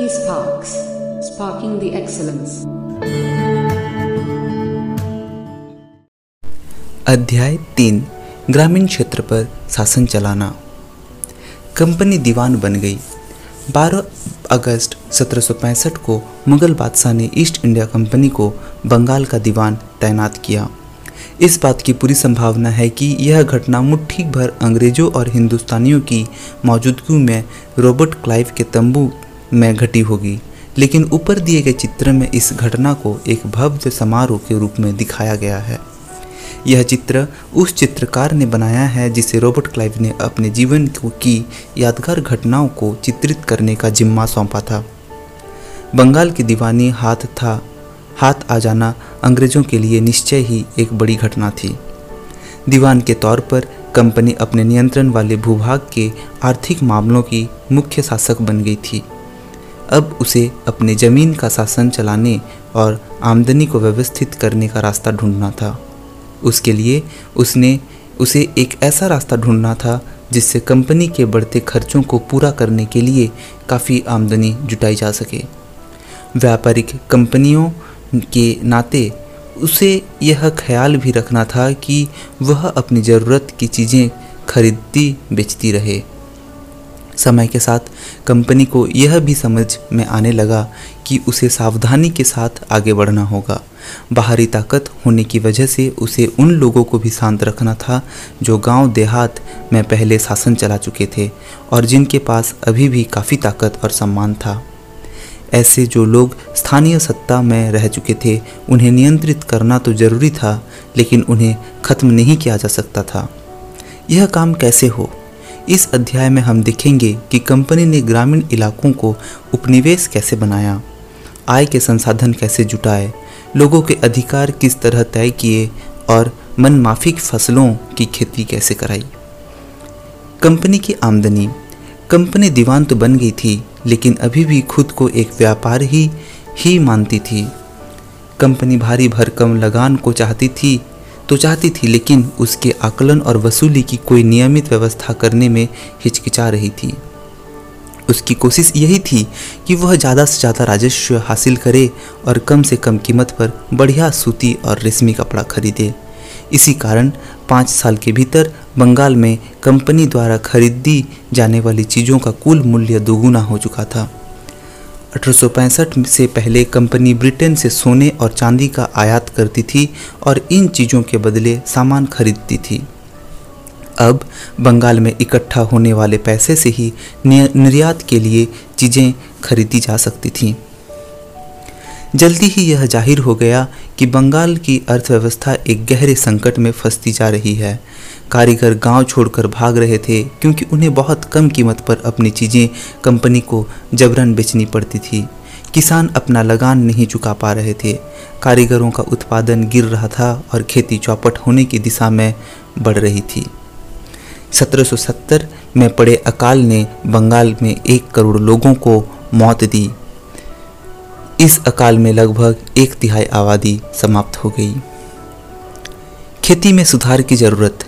eSparks, sparking the excellence. अध्याय तीन ग्रामीण क्षेत्र पर शासन चलाना। कंपनी दीवान बन गई। 12 अगस्त 1765 को मुगल बादशाह ने ईस्ट इंडिया कंपनी को बंगाल का दीवान तैनात किया। इस बात की पूरी संभावना है कि यह घटना मुट्ठी भर अंग्रेज़ों और हिंदुस्तानियों की मौजूदगी में रॉबर्ट क्लाइव के तंबू में घटी होगी। लेकिन ऊपर दिए गए चित्र में इस घटना को एक भव्य समारोह के रूप में दिखाया गया है। यह चित्र उस चित्रकार ने बनाया है जिसे रॉबर्ट क्लाइव ने अपने जीवन की यादगार घटनाओं को चित्रित करने का जिम्मा सौंपा था। बंगाल की दीवानी हाथ था, हाथ आ जाना अंग्रेज़ों के लिए निश्चय ही एक बड़ी घटना थी। दीवान के तौर पर कंपनी अपने नियंत्रण वाले भूभाग के आर्थिक मामलों की मुख्य शासक बन गई थी। अब उसे अपने ज़मीन का शासन चलाने और आमदनी को व्यवस्थित करने का रास्ता ढूंढना था। उसके लिए उसने उसे एक ऐसा रास्ता ढूंढना था जिससे कंपनी के बढ़ते खर्चों को पूरा करने के लिए काफ़ी आमदनी जुटाई जा सके। व्यापारिक कंपनियों के नाते उसे यह ख्याल भी रखना था कि वह अपनी ज़रूरत की चीज़ें खरीदती बेचती रहे। समय के साथ कंपनी को यह भी समझ में आने लगा कि उसे सावधानी के साथ आगे बढ़ना होगा। बाहरी ताकत होने की वजह से उसे उन लोगों को भी शांत रखना था जो गाँव देहात में पहले शासन चला चुके थे और जिनके पास अभी भी काफ़ी ताकत और सम्मान था। ऐसे जो लोग स्थानीय सत्ता में रह चुके थे, उन्हें नियंत्रित करना तो ज़रूरी था, लेकिन उन्हें खत्म नहीं किया जा सकता था। यह काम कैसे हो? इस अध्याय में हम देखेंगे कि कंपनी ने ग्रामीण इलाकों को उपनिवेश कैसे बनाया, आय के संसाधन कैसे जुटाए, लोगों के अधिकार किस तरह तय किए और मनमाफिक फ़सलों की खेती कैसे कराई। कंपनी की आमदनी। कंपनी दीवान तो बन गई थी, लेकिन अभी भी खुद को एक व्यापार ही ही मानती थी। कंपनी भारी भरकम लगान को चाहती थी तो चाहती थी, लेकिन उसके आकलन और वसूली की कोई नियमित व्यवस्था करने में हिचकिचा रही थी। उसकी कोशिश यही थी कि वह ज़्यादा से ज़्यादा राजस्व हासिल करे और कम से कम कीमत पर बढ़िया सूती और रेशमी कपड़ा खरीदे। इसी कारण पाँच साल के भीतर बंगाल में कंपनी द्वारा खरीदी जाने वाली चीज़ों का कुल मूल्य दोगुना हो चुका था। अठारह सौ पैंसठ से पहले कंपनी ब्रिटेन से सोने और चांदी का आयात करती थी और इन चीज़ों के बदले सामान खरीदती थी। अब बंगाल में इकट्ठा होने वाले पैसे से ही निर्यात के लिए चीज़ें खरीदी जा सकती थीं। जल्दी ही यह ज़ाहिर हो गया कि बंगाल की अर्थव्यवस्था एक गहरे संकट में फंसती जा रही है। कारीगर गाँव छोड़कर भाग रहे थे क्योंकि उन्हें बहुत कम कीमत पर अपनी चीज़ें कंपनी को जबरन बेचनी पड़ती थी। किसान अपना लगान नहीं चुका पा रहे थे। कारीगरों का उत्पादन गिर रहा था और खेती चौपट होने की दिशा में बढ़ रही थी। 1770 में पड़े अकाल ने बंगाल में एक करोड़ लोगों को मौत दी। इस अकाल में लगभग एक तिहाई आबादी समाप्त हो गई। खेती में सुधार की ज़रूरत।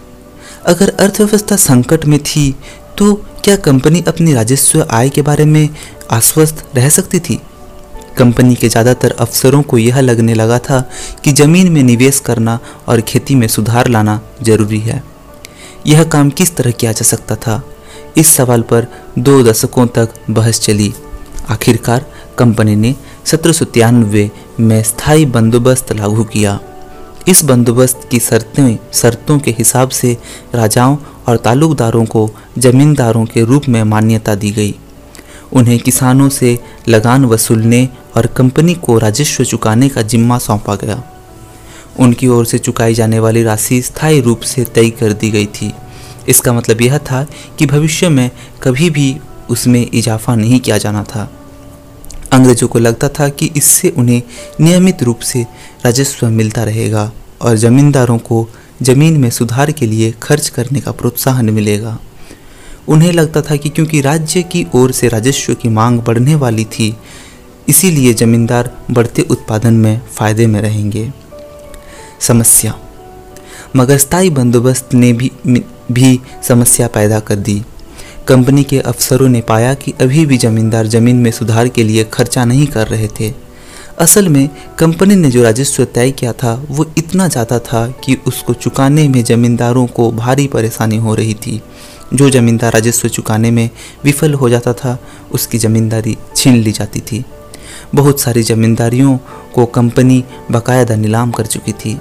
अगर अर्थव्यवस्था संकट में थी तो क्या कंपनी अपनी राजस्व आय के बारे में आश्वस्त रह सकती थी? कंपनी के ज़्यादातर अफसरों को यह लगने लगा था कि ज़मीन में निवेश करना और खेती में सुधार लाना ज़रूरी है। यह काम किस तरह किया जा सकता था? इस सवाल पर दो दशकों तक बहस चली। आखिरकार कंपनी ने सत्रह में स्थायी बंदोबस्त लागू किया। इस बंदोबस्त की शर्तें, शर्तों के हिसाब से राजाओं और तालुकदारों को जमींदारों के रूप में मान्यता दी गई। उन्हें किसानों से लगान वसूलने और कंपनी को राजस्व चुकाने का जिम्मा सौंपा गया। उनकी ओर से चुकाई जाने वाली राशि स्थायी रूप से तय कर दी गई थी। इसका मतलब यह था कि भविष्य में कभी भी उसमें इजाफा नहीं किया जाना था। अंग्रेज़ों को लगता था कि इससे उन्हें नियमित रूप से राजस्व मिलता रहेगा और जमींदारों को ज़मीन में सुधार के लिए खर्च करने का प्रोत्साहन मिलेगा। उन्हें लगता था कि क्योंकि राज्य की ओर से राजस्व की मांग बढ़ने वाली थी, इसीलिए जमींदार बढ़ते उत्पादन में फ़ायदे में रहेंगे। समस्या। मगर स्थायी बंदोबस्त ने भी भी समस्या पैदा कर दी। कंपनी के अफसरों ने पाया कि अभी भी जमींदार ज़मीन में सुधार के लिए खर्चा नहीं कर रहे थे। असल में, कंपनी ने जो राजस्व तय किया था, वो इतना ज़्यादा था कि उसको चुकाने में जमींदारों को भारी परेशानी हो रही थी। जो जमींदार राजस्व चुकाने में विफल हो जाता था, उसकी जमींदारी छीन ली जाती थी। बहुत सारी जमींदारियों को कंपनी बाकायदा नीलाम कर चुकी थी।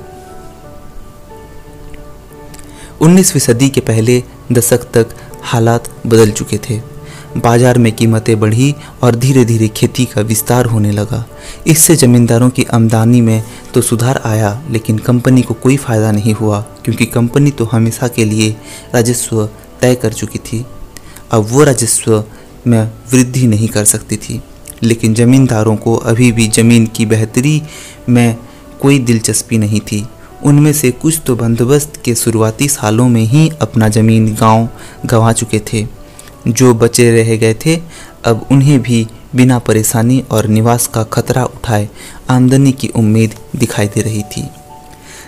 19वीं सदी के पहले दशक तक हालात बदल चुके थे। बाज़ार में कीमतें बढ़ी और धीरे धीरे खेती का विस्तार होने लगा। इससे ज़मींदारों की आमदनी में तो सुधार आया, लेकिन कंपनी को कोई फ़ायदा नहीं हुआ, क्योंकि कंपनी तो हमेशा के लिए राजस्व तय कर चुकी थी। अब वो राजस्व में वृद्धि नहीं कर सकती थी, लेकिन ज़मींदारों को अभी भी ज़मीन की बेहतरी में कोई दिलचस्पी नहीं थी। उनमें से कुछ तो बंदोबस्त के शुरुआती सालों में ही अपना ज़मीन गाँव गंवा चुके थे। जो बचे रह गए थे, अब उन्हें भी बिना परेशानी और निवास का खतरा उठाए आमदनी की उम्मीद दिखाई दे रही थी।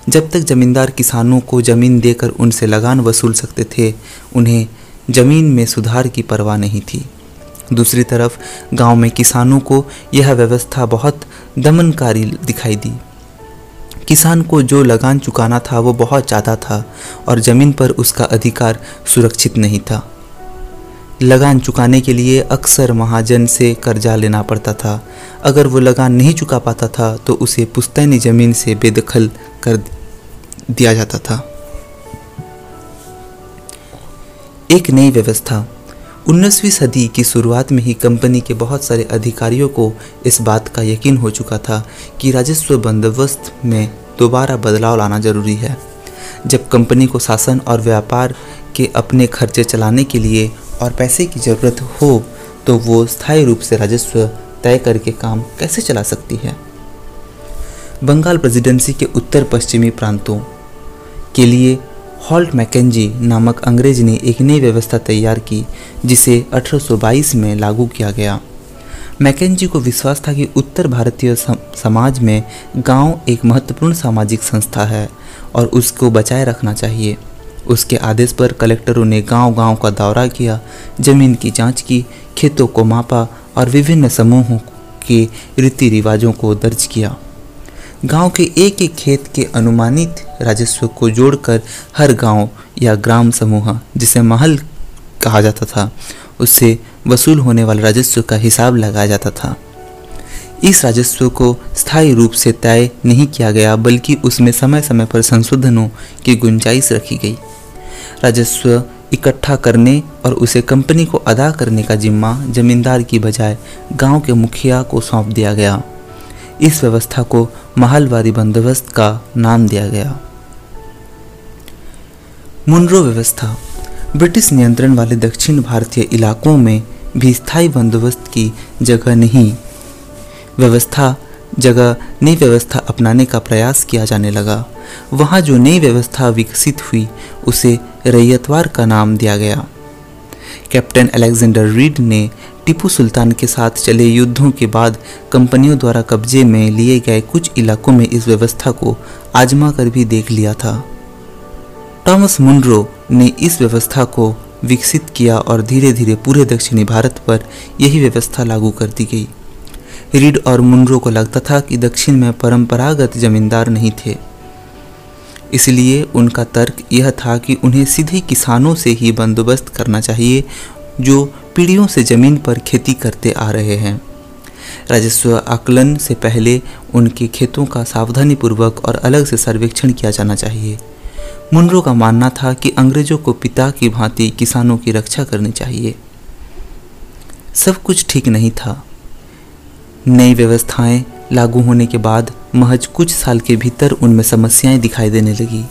जब तक जमींदार किसानों को ज़मीन देकर उनसे लगान वसूल सकते थे, उन्हें ज़मीन में सुधार की परवाह नहीं थी। दूसरी तरफ़, गाँव में किसानों को यह व्यवस्था बहुत दमनकारी दिखाई दी। किसान को जो लगान चुकाना था वो बहुत ज़्यादा था और ज़मीन पर उसका अधिकार सुरक्षित नहीं था। लगान चुकाने के लिए अक्सर महाजन से कर्जा लेना पड़ता था। अगर वो लगान नहीं चुका पाता था तो उसे पुश्तैनी ज़मीन से बेदखल कर दिया जाता था। एक नई व्यवस्था। 19वीं सदी की शुरुआत में ही कंपनी के बहुत सारे अधिकारियों को इस बात का यकीन हो चुका था कि राजस्व बंदोबस्त में दोबारा बदलाव लाना ज़रूरी है। जब कंपनी को शासन और व्यापार के अपने खर्चे चलाने के लिए और पैसे की ज़रूरत हो तो वो स्थायी रूप से राजस्व तय करके काम कैसे चला सकती है? बंगाल प्रेसिडेंसी के उत्तर पश्चिमी प्रांतों के लिए हॉल्ट मैकेंजी नामक अंग्रेज़ ने एक नई व्यवस्था तैयार की, जिसे 1822 में लागू किया गया। मैकेंजी को विश्वास था कि उत्तर भारतीय समाज में गाँव एक महत्वपूर्ण सामाजिक संस्था है और उसको बचाए रखना चाहिए। उसके आदेश पर कलेक्टरों ने गांव-गांव का दौरा किया, ज़मीन की जाँच की, खेतों को मापा और विभिन्न समूहों के रीति रिवाजों को दर्ज किया। गाँव के एक एक खेत के अनुमानित राजस्व को जोड़कर हर गाँव या ग्राम समूह, जिसे महल कहा जाता था, उससे वसूल होने वाले राजस्व का हिसाब लगाया जाता था। इस राजस्व को स्थायी रूप से तय नहीं किया गया, बल्कि उसमें समय समय पर संशोधनों की गुंजाइश रखी गई। राजस्व इकट्ठा करने और उसे कंपनी को अदा करने का जिम्मा जमींदार की बजाय गाँव के मुखिया को सौंप दिया गया। इस व्यवस्था को महलवारी बंदोबस्त का नाम दिया गया। मुनरो व्यवस्था, ब्रिटिश नियंत्रण वाले दक्षिण भारतीय इलाकों में भी स्थायी बंदोबस्त की जगह नहीं। व्यवस्था, जगह नई व्यवस्था अपनाने का प्रयास किया जाने लगा। वहाँ जो नई व्यवस्था विकसित हुई, उसे रैयतवार का नाम दिया गया। कैप्टन अलेक्जेंडर रीड ने टीपू सुल्तान के साथ चले युद्धों के बाद कंपनियों द्वारा कब्जे में लिए गए कुछ इलाकों में इस व्यवस्था को आजमा कर भी देख लिया था। टॉमस मुंड्रो ने इस व्यवस्था को विकसित किया और धीरे धीरे पूरे दक्षिणी भारत पर यही व्यवस्था लागू कर दी गई। रीड और मुंड्रो को लगता था कि दक्षिण में परंपरागत जमींदार नहीं थे। इसलिए उनका तर्क यह था कि उन्हें सीधे किसानों से ही बंदोबस्त करना चाहिए, जो पीढ़ियों से ज़मीन पर खेती करते आ रहे हैं। राजस्व आकलन से पहले उनके खेतों का सावधानीपूर्वक और अलग से सर्वेक्षण किया जाना चाहिए। मुनरो का मानना था कि अंग्रेज़ों को पिता की भांति किसानों की रक्षा करनी चाहिए। सब कुछ ठीक नहीं था। नई व्यवस्थाएँ लागू होने के बाद महज कुछ साल के भीतर उनमें समस्याएँ दिखाई देने लगी।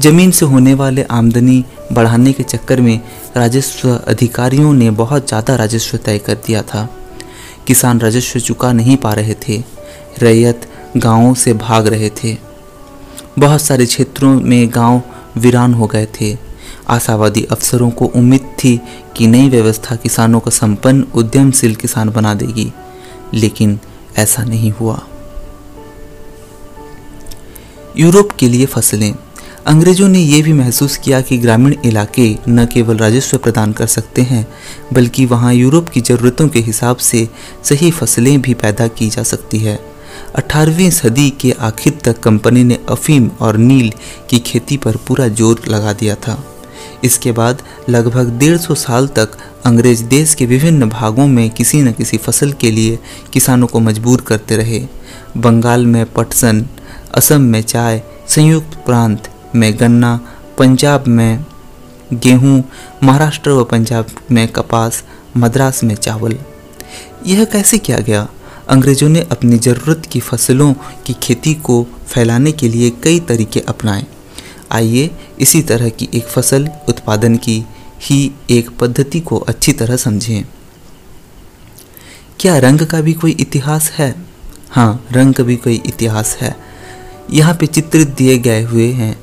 ज़मीन से होने वाले आमदनी बढ़ाने के चक्कर में राजस्व अधिकारियों ने बहुत ज़्यादा राजस्व तय कर दिया था। किसान राजस्व चुका नहीं पा रहे थे। रैयत गाँवों से भाग रहे थे। बहुत सारे क्षेत्रों में गाँव वीरान हो गए थे। आशावादी अफसरों को उम्मीद थी कि नई व्यवस्था किसानों का संपन्न, उद्यमशील किसान बना देगी, लेकिन ऐसा नहीं हुआ। यूरोप के लिए फ़सलें अंग्रेज़ों ने यह भी महसूस किया कि ग्रामीण इलाके न केवल राजस्व प्रदान कर सकते हैं, बल्कि वहाँ यूरोप की ज़रूरतों के हिसाब से सही फ़सलें भी पैदा की जा सकती है। 18वीं सदी के आखिर तक कंपनी ने अफीम और नील की खेती पर पूरा ज़ोर लगा दिया था। इसके बाद लगभग डेढ़ सौ साल तक अंग्रेज़ देश के विभिन्न भागों में किसी न किसी फ़सल के लिए किसानों को मजबूर करते रहे। बंगाल में पटसन, असम में चाय, संयुक्त प्रांत में गन्ना पंजाब में गेहूँ, महाराष्ट्र व पंजाब में कपास मद्रास में चावल। यह कैसे किया गया? अंग्रेज़ों ने अपनी ज़रूरत की फ़सलों की खेती को फैलाने के लिए कई तरीके अपनाए। आइए इसी तरह की एक फ़सल उत्पादन की ही एक पद्धति को अच्छी तरह समझें। क्या रंग का भी कोई इतिहास है? हाँ रंग का भी कोई इतिहास है। यहाँ पे चित्रित दिए गए हुए हैं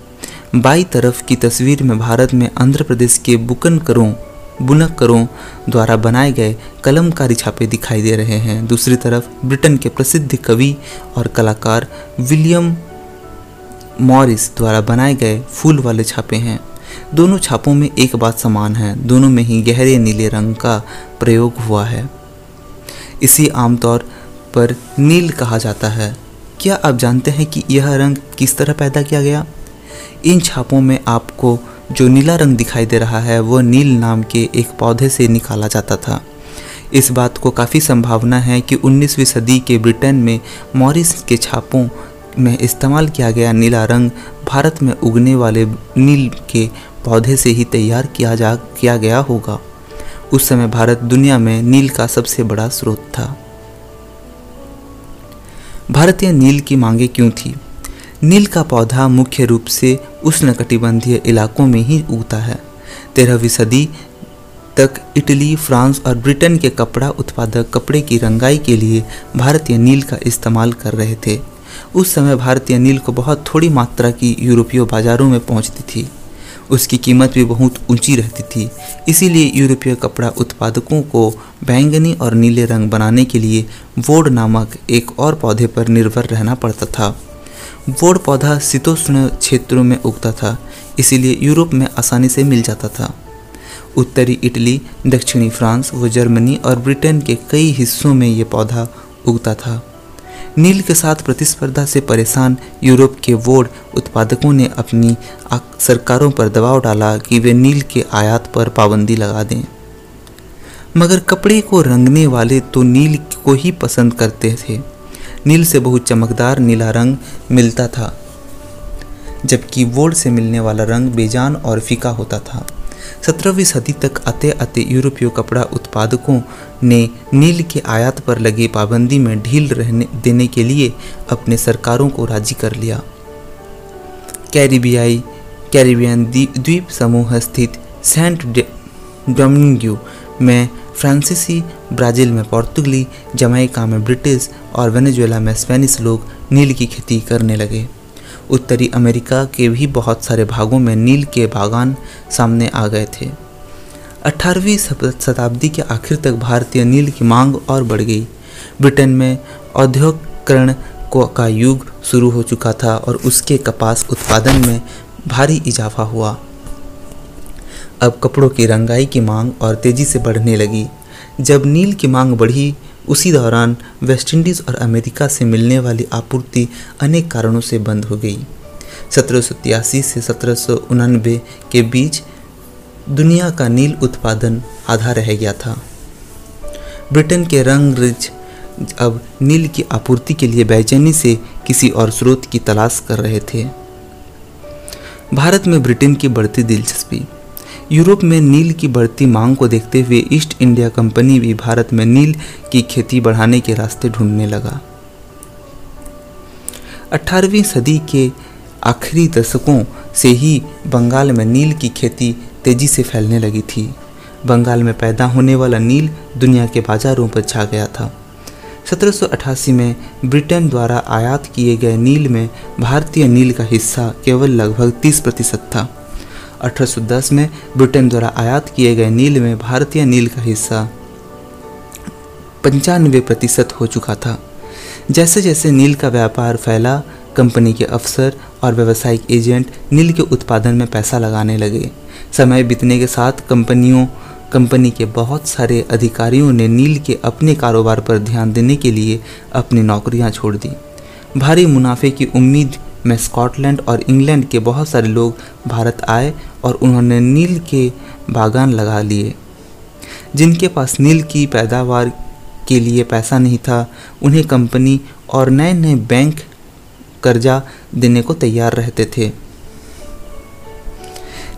बाई तरफ़ की तस्वीर में भारत में आंध्र प्रदेश के बुकन करों बुनक करों द्वारा बनाए गए कलमकारी छापे दिखाई दे रहे हैं। दूसरी तरफ़ ब्रिटेन के प्रसिद्ध कवि और कलाकार विलियम मॉरिस द्वारा बनाए गए फूल वाले छापे हैं। दोनों छापों में एक बात समान है, दोनों में ही गहरे नीले रंग का प्रयोग हुआ है। इसे आमतौर पर नील कहा जाता है। क्या आप जानते हैं कि यह रंग किस तरह पैदा किया गया? इन छापों में आपको जो नीला रंग दिखाई दे रहा है वह नील नाम के एक पौधे से निकाला जाता था। इस बात को काफ़ी संभावना है कि 19वीं सदी के ब्रिटेन में मॉरिस के छापों में इस्तेमाल किया गया नीला रंग भारत में उगने वाले नील के पौधे से ही तैयार किया जा, किया गया होगा। उस समय भारत दुनिया में नील का सबसे बड़ा स्रोत था। भारतीय नील की मांगे क्यों थी? नील का पौधा मुख्य रूप से उष्णकटिबंधीय इलाकों में ही उगता है। तेरहवीं सदी तक इटली, फ्रांस और ब्रिटेन के कपड़ा उत्पादक कपड़े की रंगाई के लिए भारतीय नील का इस्तेमाल कर रहे थे। उस समय भारतीय नील को बहुत थोड़ी मात्रा की यूरोपीय बाजारों में पहुँचती थी। उसकी कीमत भी बहुत ऊँची रहती थी। इसीलिए यूरोपीय कपड़ा उत्पादकों को बैंगनी और नीले रंग बनाने के लिए वोड नामक एक और पौधे पर निर्भर रहना पड़ता था। वोड पौधा शीतोष्ण क्षेत्रों में उगता था, इसीलिए यूरोप में आसानी से मिल जाता था। उत्तरी इटली, दक्षिणी फ्रांस व जर्मनी और ब्रिटेन के कई हिस्सों में ये पौधा उगता था। नील के साथ प्रतिस्पर्धा से परेशान यूरोप के वोड उत्पादकों ने अपनी सरकारों पर दबाव डाला कि वे नील के आयात पर पाबंदी लगा दें। मगर कपड़े को रंगने वाले तो नील को ही पसंद करते थे। नील से बहुत चमकदार नीला रंग मिलता था, जबकि वोड से मिलने वाला रंग बेजान और फीका होता था। सत्रहवीं सदी तक आते आते यूरोपीय कपड़ा उत्पादकों ने नील के आयात पर लगी पाबंदी में ढील रहने देने के लिए अपने सरकारों को राज़ी कर लिया। कैरिबियाई, कैरिबियन द्वीप समूह स्थित सेंट डोमिंग्यू में फ्रांसीसी, ब्राज़ील में पोर्तुगली, जमैका में ब्रिटिश और वेनेजुएला में स्पेनिश लोग नील की खेती करने लगे। उत्तरी अमेरिका के भी बहुत सारे भागों में नील के बागान सामने आ गए थे। 18वीं शताब्दी के आखिर तक भारतीय नील की मांग और बढ़ गई। ब्रिटेन में औद्योगिकरण का युग शुरू हो चुका था और उसके कपास उत्पादन में भारी इजाफा हुआ। अब कपड़ों की रंगाई की मांग और तेज़ी से बढ़ने लगी। जब नील की मांग बढ़ी, उसी दौरान वेस्टइंडीज़ और अमेरिका से मिलने वाली आपूर्ति अनेक कारणों से बंद हो गई। सत्रह से सत्रह के बीच दुनिया का नील उत्पादन आधा रह गया था। ब्रिटेन के रंग रिज अब नील की आपूर्ति के लिए बेचैनी से किसी और स्रोत की तलाश कर रहे थे। भारत में ब्रिटेन की बढ़ती दिलचस्पी। यूरोप में नील की बढ़ती मांग को देखते हुए ईस्ट इंडिया कंपनी भी भारत में नील की खेती बढ़ाने के रास्ते ढूँढने लगा। 18वीं सदी के आखिरी दशकों से ही बंगाल में नील की खेती तेज़ी से फैलने लगी थी। बंगाल में पैदा होने वाला नील दुनिया के बाजारों पर छा गया था। 1788 में ब्रिटेन द्वारा आयात किए गए नील में भारतीय नील का हिस्सा केवल लगभग 30 प्रतिशत था। 1810 में ब्रिटेन द्वारा आयात किए गए नील में भारतीय नील का हिस्सा पंचानवे प्रतिशत हो चुका था। जैसे जैसे नील का व्यापार फैला, कंपनी के अफसर और व्यावसायिक एजेंट नील के उत्पादन में पैसा लगाने लगे। समय बीतने के साथ कंपनियों, कंपनी के बहुत सारे अधिकारियों ने नील के अपने कारोबार पर ध्यान देने के लिए अपनी नौकरियाँ छोड़ दी। भारी मुनाफे की उम्मीद में स्कॉटलैंड और इंग्लैंड के बहुत सारे लोग भारत आए और उन्होंने नील के बागान लगा लिए। जिनके पास नील की पैदावार के लिए पैसा नहीं था, उन्हें कंपनी और नए नए बैंक कर्जा देने को तैयार रहते थे।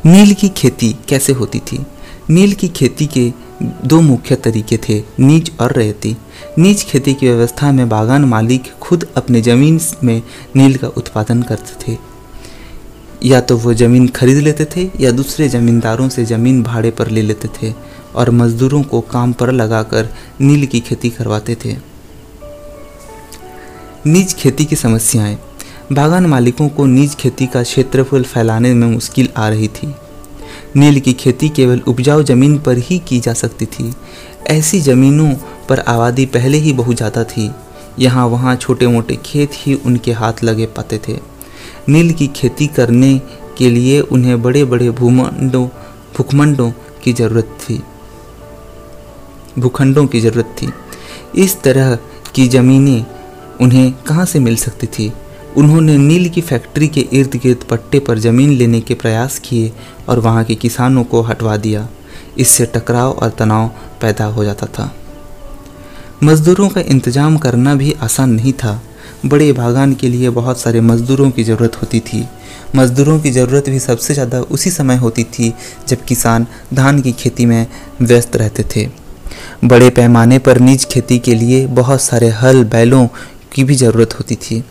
नील की खेती कैसे होती थी? नील की खेती के दो मुख्य तरीके थे, नीच और रैयती नीच खेती की व्यवस्था में बागान मालिक खुद अपने ज़मीन में नील का उत्पादन करते थे। या तो वो ज़मीन खरीद लेते थे, या दूसरे ज़मींदारों से ज़मीन भाड़े पर ले लेते थे और मज़दूरों को काम पर लगाकर नील की खेती करवाते थे। नीज खेती की समस्याएँ। बागान मालिकों को नीज खेती का क्षेत्रफल फैलाने में मुश्किल आ रही थी। नील की खेती केवल उपजाऊ ज़मीन पर ही की जा सकती थी। ऐसी जमीनों पर आबादी पहले ही बहुत ज़्यादा थी। यहाँ वहाँ छोटे मोटे खेत ही उनके हाथ लगे पाते थे। नील की खेती करने के लिए उन्हें बड़े बड़े भूमंडों, भूखमंडों की ज़रूरत थी। भूखंडों की ज़रूरत थी। इस तरह की ज़मीनें उन्हें कहाँ से मिल सकती थी? उन्होंने नील की फैक्ट्री के इर्द गिर्द पट्टे पर ज़मीन लेने के प्रयास किए और वहाँ के किसानों को हटवा दिया। इससे टकराव और तनाव पैदा हो जाता था। मज़दूरों का इंतज़ाम करना भी आसान नहीं था। बड़े बागान के लिए बहुत सारे मज़दूरों की ज़रूरत होती थी। मज़दूरों की ज़रूरत भी सबसे ज़्यादा उसी समय होती थी, जब किसान धान की खेती में व्यस्त रहते थे। बड़े पैमाने पर निज खेती के लिए बहुत सारे हल, बैलों की भी ज़रूरत होती थी।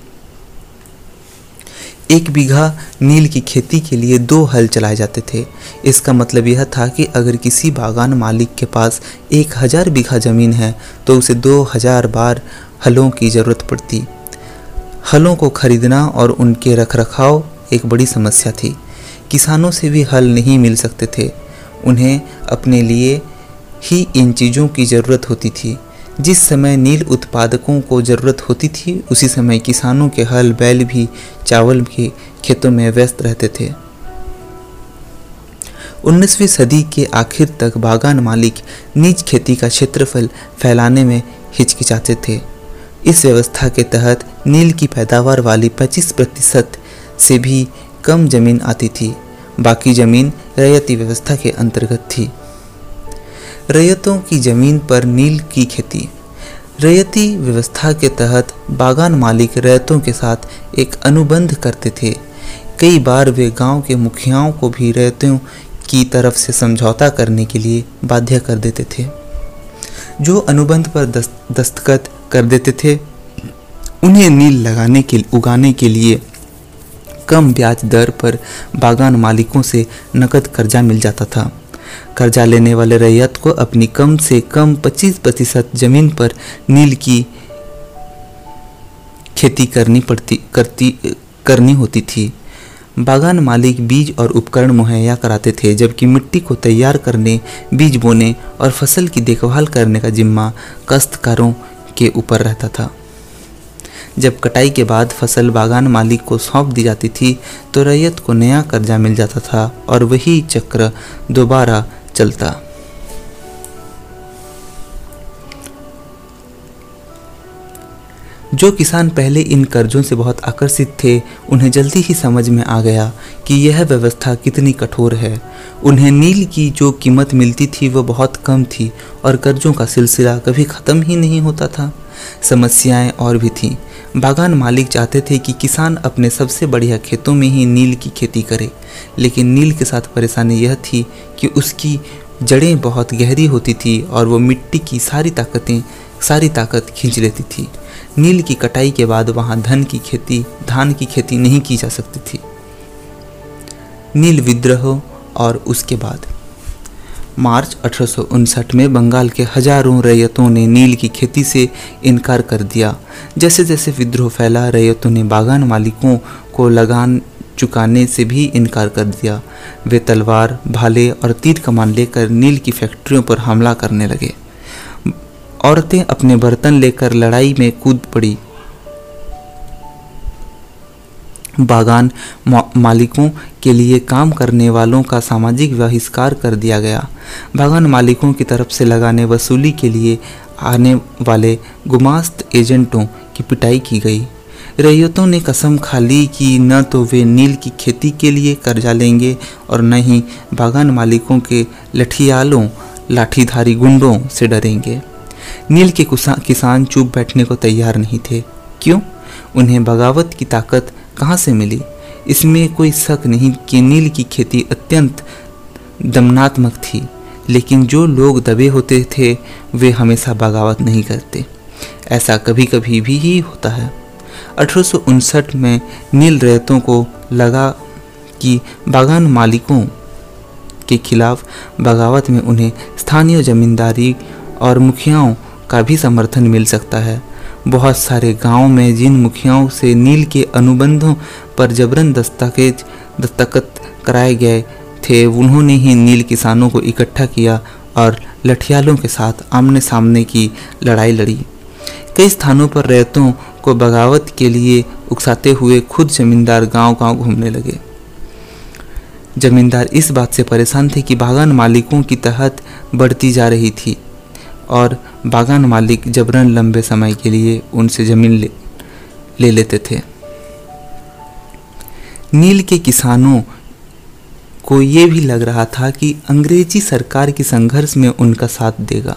एक बीघा नील की खेती के लिए दो हल चलाए जाते थे। इसका मतलब यह था कि अगर किसी बागान मालिक के पास एक हज़ार बीघा ज़मीन है तो उसे दो हज़ार बार हलों की ज़रूरत पड़ती। हलों को खरीदना और उनके रखरखाव एक बड़ी समस्या थी। किसानों से भी हल नहीं मिल सकते थे। उन्हें अपने लिए ही इन चीज़ों की ज़रूरत होती थी। जिस समय नील उत्पादकों को ज़रूरत होती थी, उसी समय किसानों के हल, बैल भी, चावल के खेतों में व्यस्त रहते थे। 19वीं सदी के आखिर तक बागान मालिक निज खेती का क्षेत्रफल फैलाने में हिचकिचाते थे। इस व्यवस्था के तहत नील की पैदावार वाली 25 प्रतिशत से भी कम ज़मीन आती थी। बाकी ज़मीन रैयती व्यवस्था के अंतर्गत थी। रैयतों की ज़मीन पर नील की खेती। रैयती व्यवस्था के तहत बागान मालिक रैयतों के साथ एक अनुबंध करते थे। कई बार वे गाँव के मुखियाओं को भी रैयतों की तरफ़ से समझौता करने के लिए बाध्य कर देते थे। जो अनुबंध पर दस्त, दस्तखत कर देते थे उन्हें नील लगाने के उगाने के लिए कम ब्याज दर पर बागान मालिकों से नकद कर्जा मिल जाता था। कर्जा लेने वाले रैयत को अपनी कम से कम 25 प्रतिशत ज़मीन पर नील की खेती करनी पड़ती, करती, करनी होती थी। बागान मालिक बीज और उपकरण मुहैया कराते थे, जबकि मिट्टी को तैयार करने, बीज बोने और फ़सल की देखभाल करने का जिम्मा कश्तकारों के ऊपर रहता था। जब कटाई के बाद फ़सल बागान मालिक को सौंप दी जाती थी तो रैयत को नया कर्जा मिल जाता था और वही चक्र दोबारा चलता। जो किसान पहले इन कर्जों से बहुत आकर्षित थे, उन्हें जल्दी ही समझ में आ गया कि यह व्यवस्था कितनी कठोर है। उन्हें नील की जो कीमत मिलती थी वह बहुत कम थी और कर्जों का सिलसिला कभी ख़त्म ही नहीं होता था। समस्याएँ और भी थीं। बागान मालिक चाहते थे कि किसान अपने सबसे बढ़िया खेतों में ही नील की खेती करे, लेकिन नील के साथ परेशानी यह थी कि उसकी जड़ें बहुत गहरी होती थी और वो मिट्टी की सारी ताकतें, सारी ताकत खींच लेती थी। नील की कटाई के बाद वहाँ धन की खेती, धान की खेती नहीं की जा सकती थी। नील विद्रोह और उसके बाद मार्च अठारह सौ उनसठ में बंगाल के हज़ारों रैयतों ने नील की खेती से इनकार कर दिया। जैसे जैसे विद्रोह फैला, रैयतों ने बागान मालिकों को लगान चुकाने से भी इनकार कर दिया। वे तलवार, भाले और तीर कमान लेकर नील की फैक्ट्रियों पर हमला करने लगे। औरतें अपने बर्तन लेकर लड़ाई में कूद पड़ी। बागान मालिकों के लिए काम करने वालों का सामाजिक बहिष्कार कर दिया गया। बागान मालिकों की तरफ़ से लगाने वसूली के लिए आने वाले गुमास्त एजेंटों की पिटाई की गई। रैयतों ने कसम खा ली कि, न तो वे नील की खेती के लिए कर्जा लेंगे और न ही बागान मालिकों के लठियालों, लाठीधारी गुंडों से डरेंगे। नील के किसान चुप बैठने को तैयार नहीं थे। क्यों? उन्हें बगावत की ताकत कहाँ से मिली? इसमें कोई शक नहीं कि नील की खेती अत्यंत दमनात्मक थी, लेकिन जो लोग दबे होते थे, वे हमेशा बगावत नहीं करते। ऐसा कभी कभी भी ही होता है। अठारह सौ उनसठ में नील रैतों को लगा कि बागान मालिकों के खिलाफ बगावत में उन्हें स्थानीय जमींदारी और मुखियाओं का भी समर्थन मिल सकता है। बहुत सारे गाँवों में जिन मुखियाओं से नील के अनुबंधों पर जबरन दस्तावेज़ दस्तखत कराए गए थे, उन्होंने ही नील किसानों को इकट्ठा किया और लठियालों के साथ आमने सामने की लड़ाई लड़ी। कई स्थानों पर रैतों को बगावत के लिए उकसाते हुए खुद जमींदार गांव-गांव घूमने लगे। जमींदार इस बात से परेशान थे कि बागान मालिकों की तहत बढ़ती जा रही थी। और बागान मालिक जबरन लंबे समय के लिए उनसे ज़मीन ले, ले लेते थे। नील के किसानों को ये भी लग रहा था कि अंग्रेज़ी सरकार की संघर्ष में उनका साथ देगा।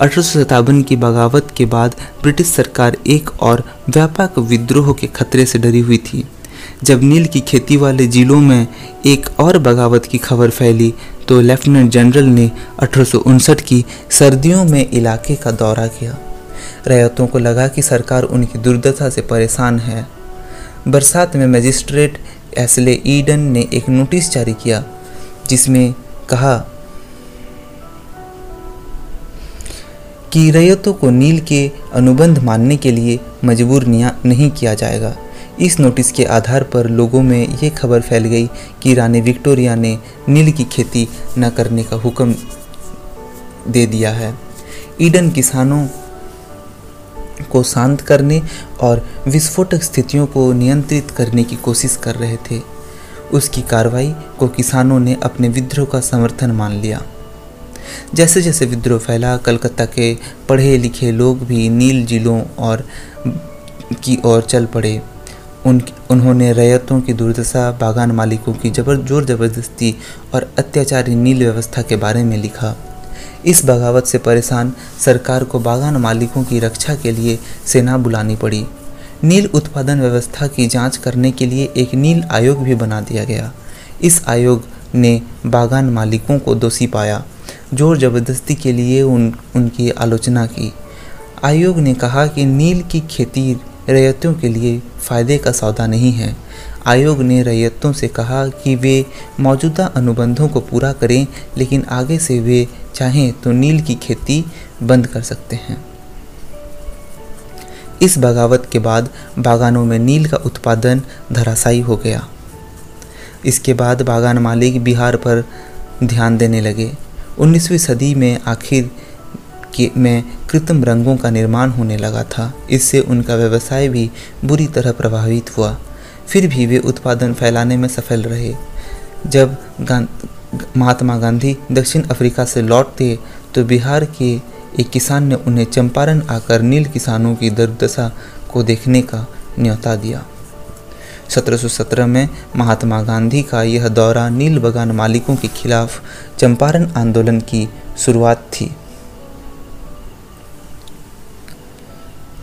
अठारह सौ सतावन की बगावत के बाद ब्रिटिश सरकार एक और व्यापक विद्रोह के खतरे से डरी हुई थी। जब नील की खेती वाले जिलों में एक और बगावत की खबर फैली तो लेफ्टिनेंट जनरल ने अठारह सौ उनसठ की सर्दियों में इलाके का दौरा किया। रैयतों को लगा कि सरकार उनकी दुर्दशा से परेशान है। बरसात में मजिस्ट्रेट एसले ईडन ने एक नोटिस जारी किया, जिसमें कहा कि रैयतों को नील के अनुबंध मानने के लिए मजबूर नहीं किया जाएगा। इस नोटिस के आधार पर लोगों में ये खबर फैल गई कि रानी विक्टोरिया ने नील की खेती न करने का हुक्म दे दिया है। ईडन किसानों को शांत करने और विस्फोटक स्थितियों को नियंत्रित करने की कोशिश कर रहे थे। उसकी कार्रवाई को किसानों ने अपने विद्रोह का समर्थन मान लिया। जैसे जैसे विद्रोह फैला, कलकत्ता के पढ़े लिखे लोग भी नील जिलों और की ओर चल पड़े। उन, उन्होंने रैयतों की दुर्दशा, बागान मालिकों की जबर, ज़ोर ज़बरदस्ती और अत्याचारी नील व्यवस्था के बारे में लिखा। इस बगावत से परेशान सरकार को बागान मालिकों की रक्षा के लिए सेना बुलानी पड़ी। नील उत्पादन व्यवस्था की जाँच करने के लिए एक नील आयोग भी बना दिया गया। इस आयोग ने बागान मालिकों को दोषी पाया। ज़ोर ज़बरदस्ती के लिए उन, उनकी आलोचना की। आयोग ने कहा कि नील की खेती रैयतों के लिए फ़ायदे का सौदा नहीं है। आयोग ने रैयतों से कहा कि वे मौजूदा अनुबंधों को पूरा करें, लेकिन आगे से वे चाहें तो नील की खेती बंद कर सकते हैं। इस बगावत के बाद बागानों में नील का उत्पादन धराशायी हो गया। इसके बाद बागान मालिक बिहार पर ध्यान देने लगे। 19वीं सदी में आखिर के में कृत्रिम रंगों का निर्माण होने लगा था। इससे उनका व्यवसाय भी बुरी तरह प्रभावित हुआ। फिर भी वे उत्पादन फैलाने में सफल रहे। जब गां, महात्मा गांधी दक्षिण अफ्रीका से लौटते तो बिहार के एक किसान ने उन्हें चंपारण आकर नील किसानों की दुर्दशा को देखने का न्योता दिया। 1717 में महात्मा गांधी का यह दौरा नील बगान मालिकों के खिलाफ चंपारण आंदोलन की शुरुआत थी।